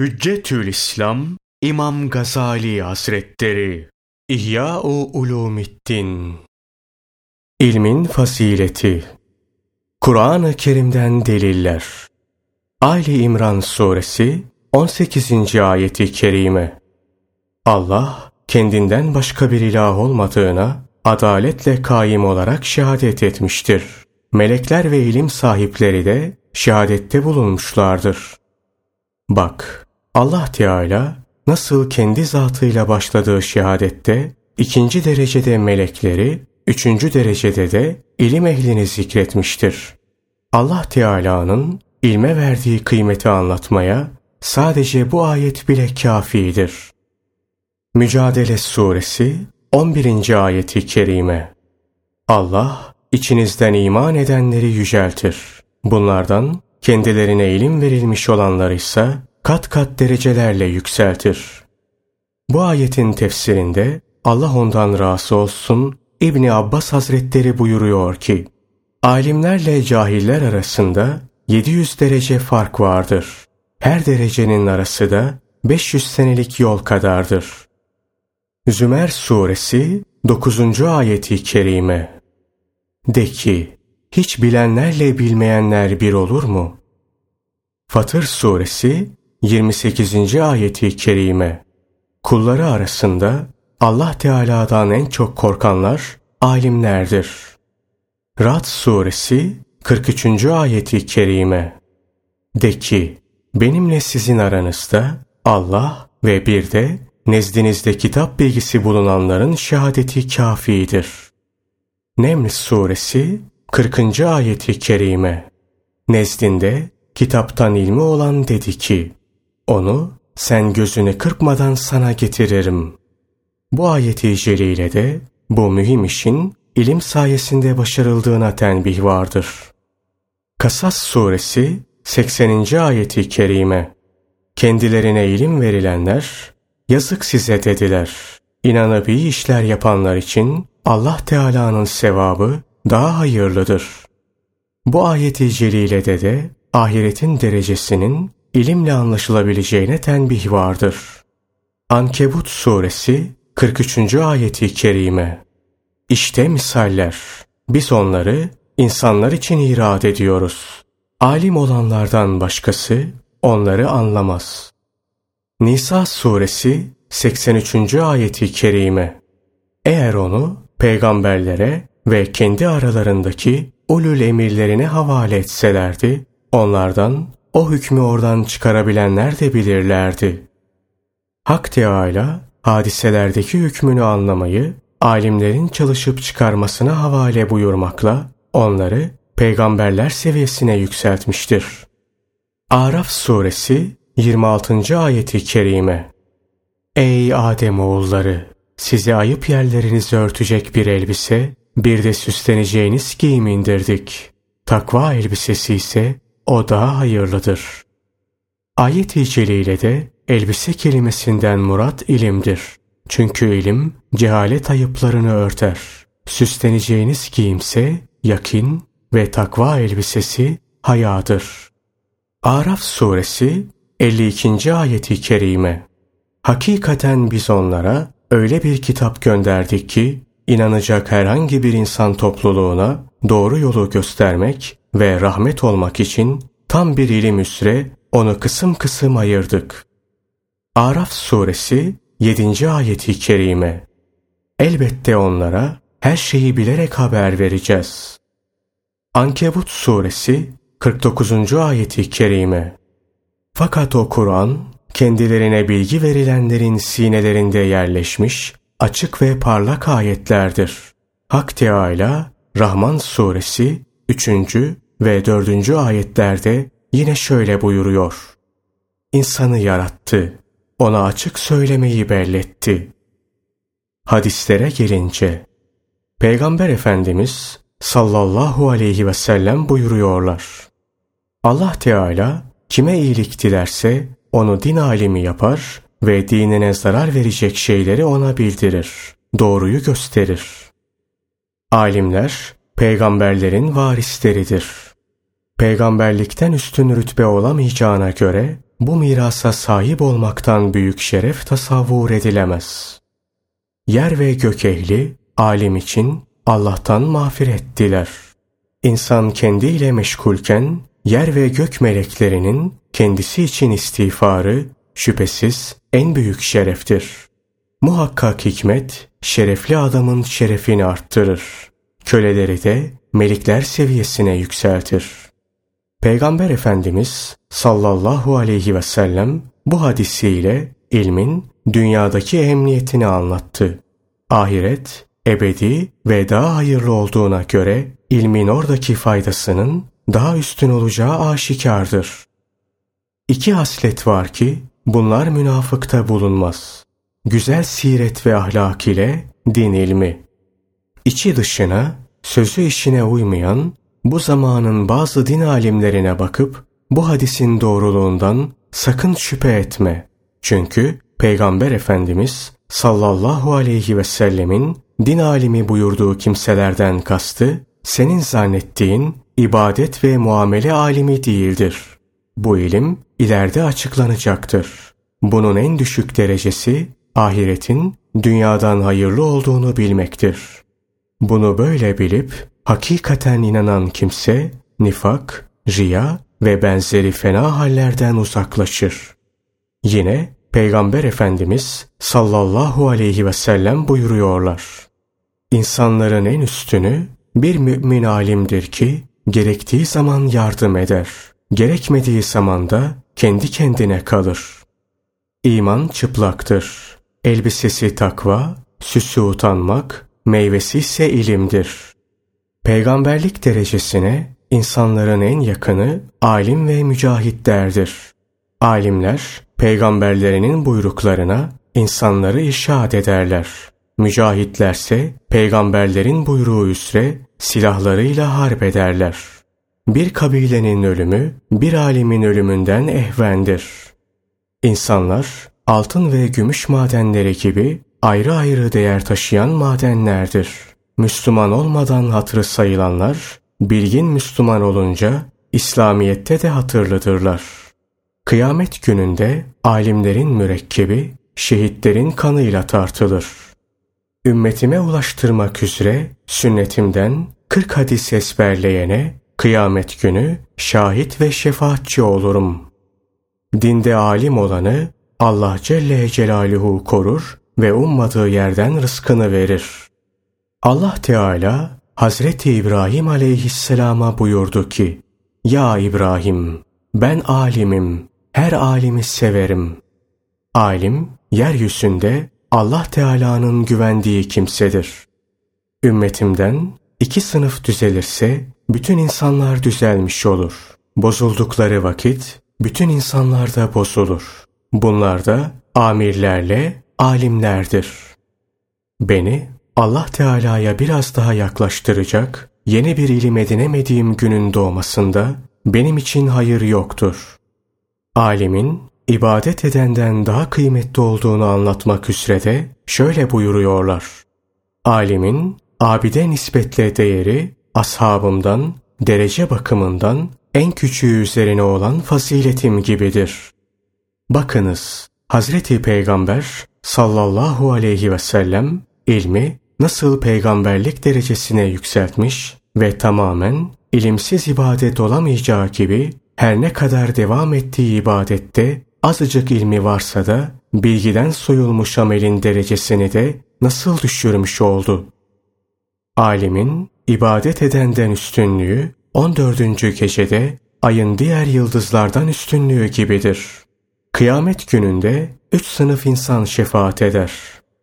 Hüccetül İslam İmam Gazali Hazretleri İhya-u Ulumiddin İlmin Fasileti Kur'an-ı Kerim'den Deliller Ali İmran Suresi 18. Ayeti Kerime Allah kendinden başka bir ilah olmadığına adaletle kaim olarak şehadet etmiştir. Melekler ve ilim sahipleri de şehadette bulunmuşlardır. Bak, Allah Teala nasıl kendi zatıyla başladığı şehadette ikinci derecede melekleri, üçüncü derecede de ilim ehlini zikretmiştir. Allah Teala'nın ilme verdiği kıymeti anlatmaya sadece bu ayet bile kafidir. Mücadele Suresi 11. ayeti kerime Allah içinizden iman edenleri yüceltir. Bunlardan kendilerine ilim verilmiş olanları ise kat kat derecelerle yükseltir. Bu ayetin tefsirinde Allah ondan razı olsun İbni Abbas Hazretleri buyuruyor ki, Alimlerle cahiller arasında 700 derece fark vardır. Her derecenin arası da 500 senelik yol kadardır. Zümer Suresi 9. ayeti kerime De ki, hiç bilenlerle bilmeyenler bir olur mu? Fatır Suresi 28. ayeti kerime Kulları arasında Allah Teala'dan en çok korkanlar alimlerdir. Rad suresi 43. ayeti kerime De ki benimle sizin aranızda Allah ve bir de nezdinizde kitap bilgisi bulunanların şehadeti kafidir. Neml suresi 40. ayeti kerime Nezdinde kitaptan ilmi olan dedi ki onu sen gözünü kırpmadan sana getiririm. Bu ayeti celile de bu mühim işin ilim sayesinde başarıldığına tenbih vardır. Kasas suresi 80. ayeti kerime Kendilerine ilim verilenler yazık size dediler. İnanıp iyi işler yapanlar için Allah Teala'nın sevabı daha hayırlıdır. Bu ayeti celilede de ahiretin derecesinin ilimle anlaşılabileceğine tenbih vardır. Ankebut suresi 43. ayeti kerime İşte misaller. Biz onları insanlar için irad ediyoruz. Alim olanlardan başkası onları anlamaz. Nisa suresi 83. ayeti kerime Eğer onu peygamberlere ve kendi aralarındaki ulul emirlerine havale etselerdi, onlardan o hükmü oradan çıkarabilenler de bilirlerdi. Hak Teâlâ, hadiselerdeki hükmünü anlamayı, alimlerin çalışıp çıkarmasına havale buyurmakla, onları peygamberler seviyesine yükseltmiştir. Araf suresi 26. ayeti kerime Ey Adem oğulları! Size ayıp yerlerinizi örtecek bir elbise, bir de süsleneceğiniz giyim indirdik. Takva elbisesi ise o daha hayırlıdır. Ayet-i Celile de elbise kelimesinden murat ilimdir. Çünkü ilim cehalet ayıplarını örter. Süsleneceğiniz giyimse yakin ve takva elbisesi hayadır. Araf suresi 52. ayeti kerime Hakikaten biz onlara öyle bir kitap gönderdik ki inanacak herhangi bir insan topluluğuna doğru yolu göstermek ve rahmet olmak için tam bir ilim üsre onu kısım kısım ayırdık. Araf suresi 7. ayeti kerime Elbette onlara her şeyi bilerek haber vereceğiz. Ankebut suresi 49. ayeti kerime Fakat o Kur'an kendilerine bilgi verilenlerin sinelerinde yerleşmiş açık ve parlak ayetlerdir. Hak Teâlâ Rahman suresi 3 ve dördüncü ayetlerde yine şöyle buyuruyor. İnsanı yarattı, ona açık söylemeyi belletti. Hadislere gelince, Peygamber Efendimiz sallallahu aleyhi ve sellem buyuruyorlar. Allah Teala kime iyilik dilerse onu din alimi yapar ve dinine zarar verecek şeyleri ona bildirir. Doğruyu gösterir. Alimler peygamberlerin varisleridir. Peygamberlikten üstün rütbe olamayacağına göre bu mirasa sahip olmaktan büyük şeref tasavvur edilemez. Yer ve gök ehli, alim için Allah'tan mağfiret diler. İnsan kendiyle meşgulken, yer ve gök meleklerinin kendisi için istiğfarı, şüphesiz en büyük şereftir. Muhakkak hikmet, şerefli adamın şerefini arttırır. Köleleri de melikler seviyesine yükseltir. Peygamber Efendimiz sallallahu aleyhi ve sellem bu hadisiyle ilmin dünyadaki emniyetini anlattı. Ahiret, ebedi ve daha hayırlı olduğuna göre ilmin oradaki faydasının daha üstün olacağı aşikardır. İki haslet var ki bunlar münafıkta bulunmaz. Güzel siret ve ahlak ile din ilmi. İçi dışına, sözü işine uymayan bu zamanın bazı din alimlerine bakıp bu hadisin doğruluğundan sakın şüphe etme. Çünkü Peygamber Efendimiz sallallahu aleyhi ve sellemin din alimi buyurduğu kimselerden kastı senin zannettiğin ibadet ve muamele alimi değildir. Bu ilim ileride açıklanacaktır. Bunun en düşük derecesi ahiretin dünyadan hayırlı olduğunu bilmektir. Bunu böyle bilip hakikaten inanan kimse nifak, riya ve benzeri fena hallerden uzaklaşır. Yine Peygamber Efendimiz sallallahu aleyhi ve sellem buyuruyorlar. İnsanların en üstünü bir mümin alimdir ki gerektiği zaman yardım eder. Gerekmediği zaman da kendi kendine kalır. İman çıplaktır. Elbisesi takva, süsü utanmak, meyvesi ise ilimdir. Peygamberlik derecesine insanların en yakını alim ve mücahitlerdir. Alimler peygamberlerinin buyruklarına insanları irşad ederler. Mücahitlerse peygamberlerin buyruğu üzere silahlarıyla harp ederler. Bir kabilenin ölümü bir alimin ölümünden ehvendir. İnsanlar altın ve gümüş madenleri gibi ayrı ayrı değer taşıyan madenlerdir. Müslüman olmadan hatırı sayılanlar, bilgin Müslüman olunca İslamiyet'te de hatırlıdırlar. Kıyamet gününde alimlerin mürekkebi şehitlerin kanıyla tartılır. Ümmetime ulaştırmak üzere sünnetimden 40 hadis ezberleyene kıyamet günü şahit ve şefaatçi olurum. Dinde alim olanı Allah Celle Celaluhu korur ve ummadığı yerden rızkını verir. Allah Teala Hazreti İbrahim aleyhisselama buyurdu ki, Ya İbrahim, ben alimim, her alimi severim. Alim, yeryüzünde Allah Teala'nın güvendiği kimsedir. Ümmetimden iki sınıf düzelirse bütün insanlar düzelmiş olur. Bozuldukları vakit bütün insanlar da bozulur. Bunlar da amirlerle alimlerdir. Beni Allah Teala'ya biraz daha yaklaştıracak, yeni bir ilim edinemediğim günün doğmasında benim için hayır yoktur. Alimin ibadet edenden daha kıymetli olduğunu anlatmak üzere şöyle buyuruyorlar. Alimin abide nispetle değeri ashabımdan, derece bakımından en küçüğü üzerine olan faziletim gibidir. Bakınız, Hazreti Peygamber sallallahu aleyhi ve sellem ilmi nasıl peygamberlik derecesine yükseltmiş ve tamamen ilimsiz ibadet olamayacağı gibi her ne kadar devam ettiği ibadette azıcık ilmi varsa da bilgiden soyulmuş amelin derecesini de nasıl düşürmüş oldu. Alimin ibadet edenden üstünlüğü 14. gecede ayın diğer yıldızlardan üstünlüğü gibidir. Kıyamet gününde üç sınıf insan şefaat eder.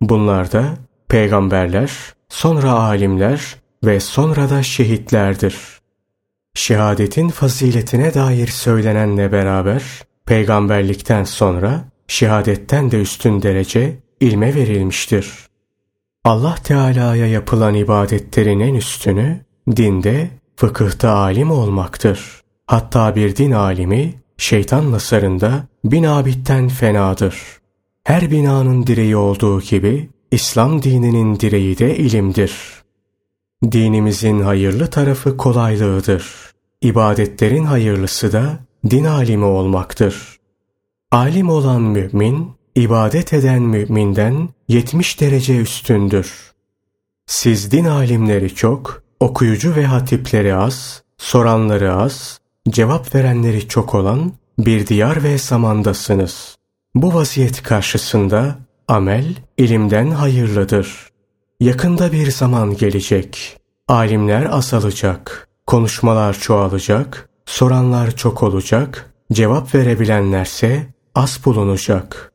Bunlar da peygamberler, sonra alimler ve sonra da şehitlerdir. Şehadetin faziletine dair söylenenle beraber peygamberlikten sonra şehadetten de üstün derece ilme verilmiştir. Allah Teala'ya yapılan ibadetlerin en üstünü dinde, fıkıhta alim olmaktır. Hatta bir din alimi şeytan nasarında bin abitten fenadır. Her binanın direği olduğu gibi İslam dininin direği de ilimdir. Dinimizin hayırlı tarafı kolaylığıdır. İbadetlerin hayırlısı da din alimi olmaktır. Alim olan mümin, ibadet eden müminden 70 derece üstündür. Siz din alimleri çok, okuyucu ve hatipleri az, soranları az, cevap verenleri çok olan bir diyar ve zamandasınız. Bu vaziyet karşısında amel ilimden hayırlıdır. Yakında bir zaman gelecek. Alimler azalacak, konuşmalar çoğalacak, soranlar çok olacak, cevap verebilenlerse az bulunacak.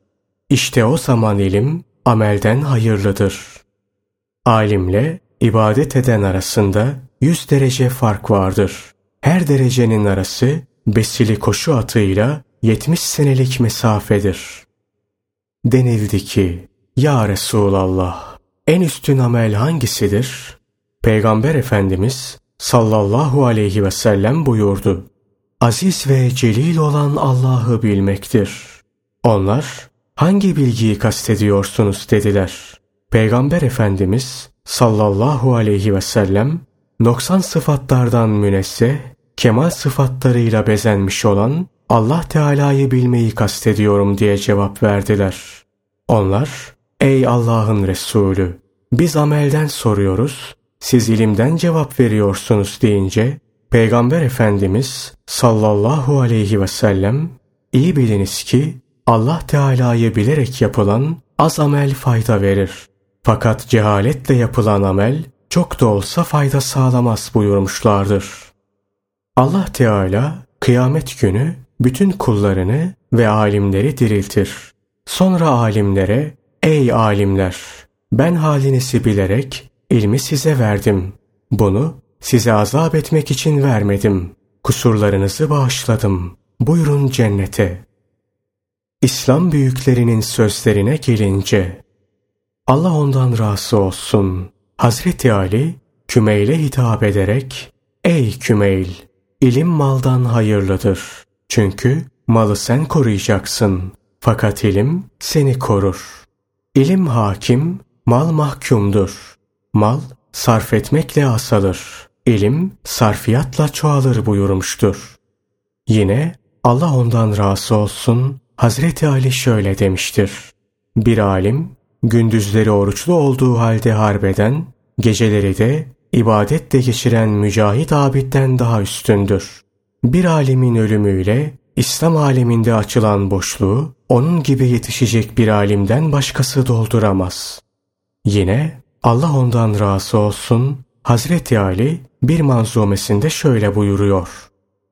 İşte o zaman ilim amelden hayırlıdır. Alimle ibadet eden arasında yüz derece fark vardır. Her derecenin arası besili koşu atıyla 70 senelik mesafedir. Denildi ki, Ya Resulallah, en üstün amel hangisidir? Peygamber Efendimiz sallallahu aleyhi ve sellem buyurdu. Aziz ve celil olan Allah'ı bilmektir. Onlar, hangi bilgiyi kastediyorsunuz dediler. Peygamber Efendimiz sallallahu aleyhi ve sellem, noksan sıfatlardan münezzeh, kemal sıfatlarıyla bezenmiş olan Allah Teala'yı bilmeyi kastediyorum diye cevap verdiler. Onlar, ey Allah'ın Resulü, biz amelden soruyoruz, siz ilimden cevap veriyorsunuz deyince, Peygamber Efendimiz sallallahu aleyhi ve sellem, iyi biliniz ki Allah Teala'yı bilerek yapılan az amel fayda verir. Fakat cehaletle yapılan amel çok da olsa fayda sağlamaz buyurmuşlardır. Allah Teala kıyamet günü bütün kullarını ve alimleri diriltir. Sonra alimlere, ey alimler, ben halinizi bilerek ilmi size verdim. Bunu size azap etmek için vermedim. Kusurlarınızı bağışladım. Buyurun cennete. İslam büyüklerinin sözlerine gelince, Allah ondan razı olsun. Hazreti Ali, Kümeyl'e hitap ederek, Ey Kümeyl! İlim maldan hayırlıdır. Çünkü malı sen koruyacaksın. Fakat ilim seni korur. İlim hakim, mal mahkumdur. Mal sarf etmekle asalır. İlim sarfiyatla çoğalır buyurmuştur. Yine Allah ondan razı olsun Hazreti Ali şöyle demiştir. Bir alim gündüzleri oruçlu olduğu halde harbeden, geceleri de ibadetle geçiren mücahit abitten daha üstündür. Bir alimin ölümüyle İslam aleminde açılan boşluğu onun gibi yetişecek bir alimden başkası dolduramaz. Yine Allah ondan razı olsun Hazreti Ali bir manzumesinde şöyle buyuruyor.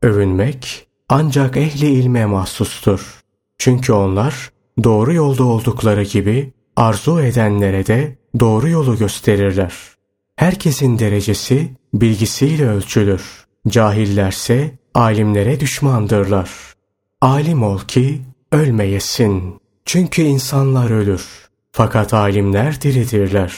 Övünmek ancak ehli ilme mahsustur. Çünkü onlar doğru yolda oldukları gibi arzu edenlere de doğru yolu gösterirler. Herkesin derecesi bilgisiyle ölçülür. Cahillerse alimlere düşmandırlar. Alim ol ki ölmeyesin. Çünkü insanlar ölür. Fakat alimler diridirler.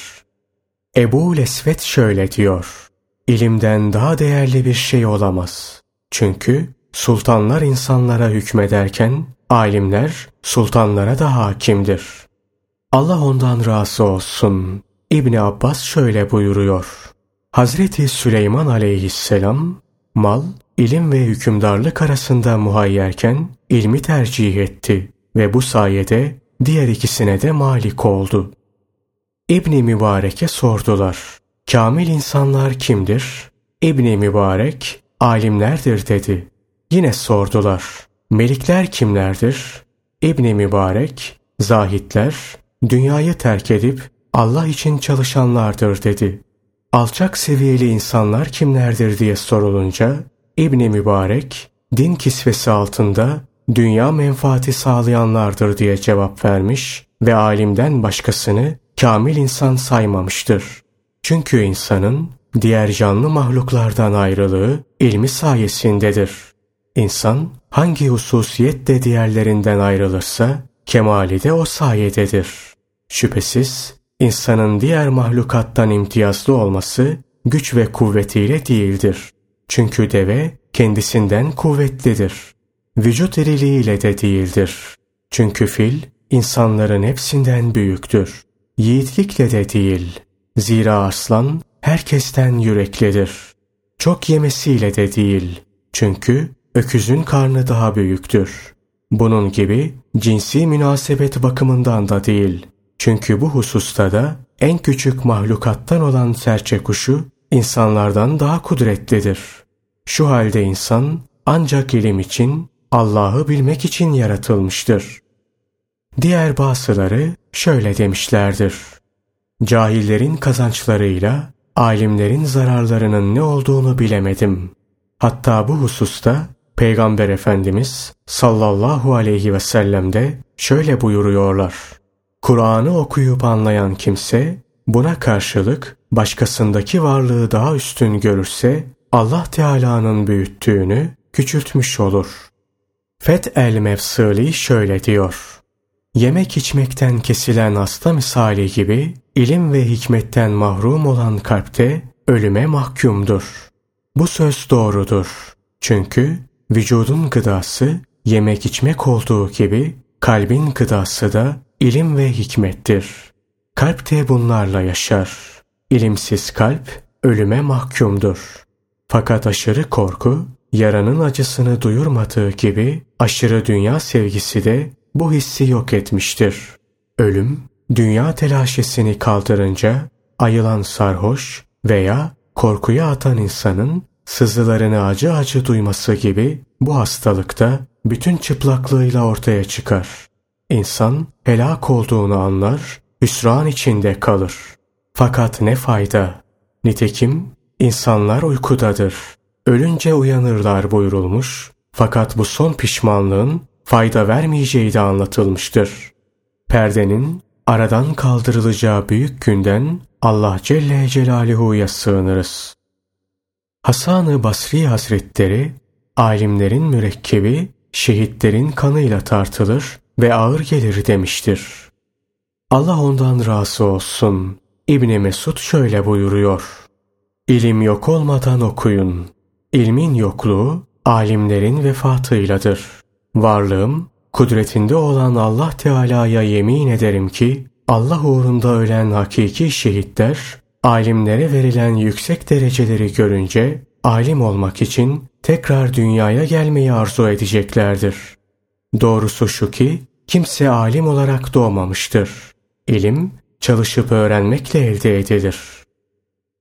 Ebu Lesvet şöyle diyor. İlimden daha değerli bir şey olamaz. Çünkü sultanlar insanlara hükmederken alimler sultanlara da hakimdir. Allah ondan razı olsun. İbni Abbas şöyle buyuruyor. Hazreti Süleyman aleyhisselam mal, ilim ve hükümdarlık arasında muhayyerken ilmi tercih etti ve bu sayede diğer ikisine de malik oldu. İbni Mübarek'e sordular. Kamil insanlar kimdir? İbni Mübarek, alimlerdir dedi. Yine sordular. Melikler kimlerdir? İbni Mübarek, zahitler, dünyayı terk edip Allah için çalışanlardır dedi. Alçak seviyeli insanlar kimlerdir diye sorulunca İbni Mübarek din kisvesi altında dünya menfaati sağlayanlardır diye cevap vermiş ve alimden başkasını kamil insan saymamıştır. Çünkü insanın diğer canlı mahluklardan ayrılığı ilmi sayesindedir. İnsan hangi hususiyetle diğerlerinden ayrılırsa kemali de o sayededir. Şüphesiz insanın diğer mahlukattan imtiyazlı olması güç ve kuvvetiyle değildir. Çünkü deve kendisinden kuvvetlidir. Vücut iriliğiyle de değildir. Çünkü fil insanların hepsinden büyüktür. Yiğitlikle de değil. Zira aslan herkesten yüreklidir. Çok yemesiyle de değil. Çünkü öküzün karnı daha büyüktür. Bunun gibi cinsi münasebet bakımından da değil. Çünkü bu hususta da en küçük mahlukattan olan serçe kuşu insanlardan daha kudretlidir. Şu halde insan ancak ilim için, Allah'ı bilmek için yaratılmıştır. Diğer bazıları şöyle demişlerdir. Cahillerin kazançlarıyla alimlerin zararlarının ne olduğunu bilemedim. Hatta bu hususta Peygamber Efendimiz sallallahu aleyhi ve sellem de şöyle buyuruyorlar. Kur'an'ı okuyup anlayan kimse buna karşılık başkasındaki varlığı daha üstün görürse Allah Teala'nın büyüttüğünü küçültmüş olur. Fet el Mefsili şöyle diyor. Yemek içmekten kesilen hasta misali gibi ilim ve hikmetten mahrum olan kalpte ölüme mahkumdur. Bu söz doğrudur. Çünkü vücudun gıdası yemek içmek olduğu gibi kalbin gıdası da ilim ve hikmettir. Kalp de bunlarla yaşar. İlimsiz kalp ölüme mahkumdur. Fakat aşırı korku yaranın acısını duyurmadığı gibi aşırı dünya sevgisi de bu hissi yok etmiştir. Ölüm, dünya telaşesini kaldırınca ayılan sarhoş veya korkuya atan insanın sızılarını acı acı duyması gibi bu hastalıkta bütün çıplaklığıyla ortaya çıkar. İnsan helak olduğunu anlar, hüsran içinde kalır. Fakat ne fayda? Nitekim insanlar uykudadır. Ölünce uyanırlar buyurulmuş. Fakat bu son pişmanlığın fayda vermeyeceği de anlatılmıştır. Perdenin aradan kaldırılacağı büyük günden Allah Celle Celaluhu'ya sığınırız. Hasan-ı Basri Hazretleri, alimlerin mürekkebi şehitlerin kanıyla tartılır ve ağır gelir demiştir. Allah ondan razı olsun. İbni Mesud şöyle buyuruyor. İlim yok olmadan okuyun. İlmin yokluğu alimlerin vefatıyladır. Varlığım kudretinde olan Allah Teala'ya yemin ederim ki Allah uğrunda ölen hakiki şehitler alimlere verilen yüksek dereceleri görünce alim olmak için tekrar dünyaya gelmeyi arzu edeceklerdir. Doğrusu şu ki kimse alim olarak doğmamıştır. İlim çalışıp öğrenmekle elde edilir.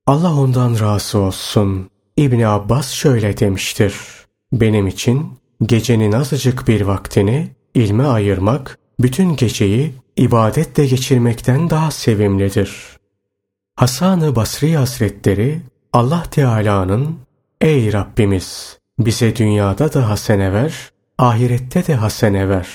Allah ondan razı olsun. İbni Abbas şöyle demiştir. Benim için gecenin azıcık bir vaktini ilme ayırmak, bütün geceyi ibadetle geçirmekten daha sevimlidir. Hasan-ı Basri Hazretleri Allah Teala'nın Ey Rabbimiz bize dünyada da hasene ver, ahirette de hasene ver.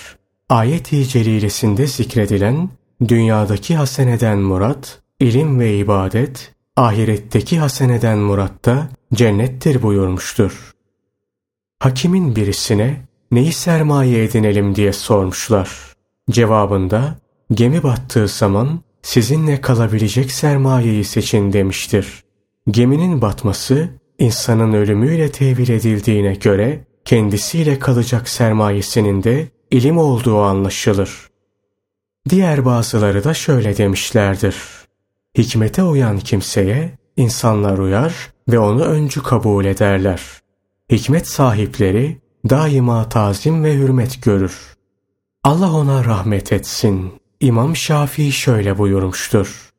Ayet-i celilesinde zikredilen dünyadaki haseneden murat, ilim ve ibadet, ahiretteki haseneden murat da cennettir buyurmuştur. Hakimin birisine neyi sermaye edinelim diye sormuşlar. Cevabında gemi battığı zaman sizinle kalabilecek sermayeyi seçin demiştir. Geminin batması insanın ölümüyle tevil edildiğine göre kendisiyle kalacak sermayesinin de ilim olduğu anlaşılır. Diğer bazıları da şöyle demişlerdir. Hikmete uyan kimseye insanlar uyar ve onu öncü kabul ederler. Hikmet sahipleri daima tazim ve hürmet görür. Allah ona rahmet etsin. İmam Şafii şöyle buyurmuştur.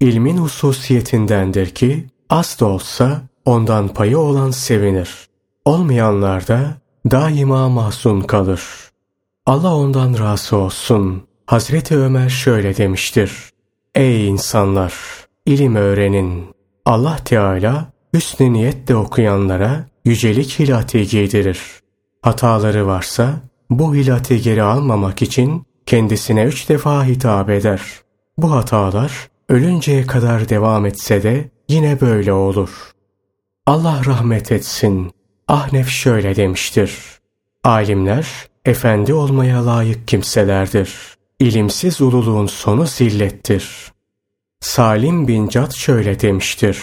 İlmin hususiyetindendir ki az da olsa ondan payı olan sevinir. Olmayanlar da daima mahzun kalır. Allah ondan razı olsun. Hazreti Ömer şöyle demiştir. Ey insanlar! ilim öğrenin. Allah Teala hüsnü niyetle okuyanlara yücelik hilati giydirir. Hataları varsa bu hilati geri almamak için kendisine üç defa hitap eder. Bu hatalar ölünceye kadar devam etse de yine böyle olur. Allah rahmet etsin. Ahnef şöyle demiştir. Alimler, efendi olmaya layık kimselerdir. İlimsiz ululuğun sonu zillettir. Salim bin Cad şöyle demiştir.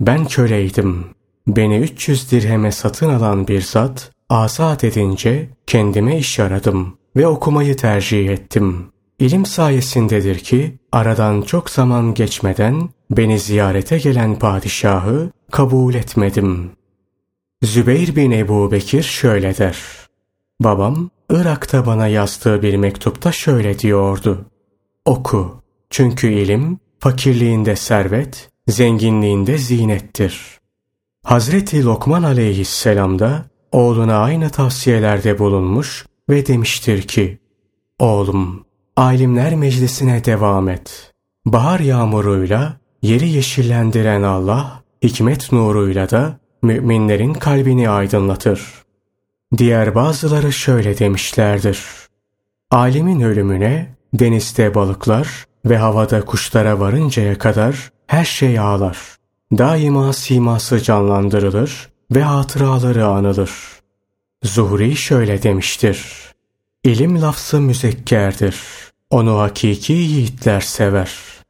Ben köleydim. Beni 300 dirheme satın alan bir zat, azat edince kendime iş aradım ve okumayı tercih ettim. İlim sayesindedir ki aradan çok zaman geçmeden beni ziyarete gelen padişahı kabul etmedim. Zübeyir bin Ebu Bekir şöyle der. Babam Irak'ta bana yazdığı bir mektupta şöyle diyordu. Oku. Çünkü ilim fakirliğinde servet, zenginliğinde zinettir. Hazreti Lokman aleyhisselam da oğluna aynı tavsiyelerde bulunmuş ve demiştir ki, Oğlum, alimler meclisine devam et. Bahar yağmuruyla yeri yeşillendiren Allah, hikmet nuruyla da müminlerin kalbini aydınlatır. Diğer bazıları şöyle demişlerdir. Alimin ölümüne denizde balıklar ve havada kuşlara varıncaya kadar her şey ağlar. Daima siması canlandırılır ve hatıraları anılır. Zuhri şöyle demiştir. İlim lafzı müzekkerdir. Onu hakiki yiğitler sever.''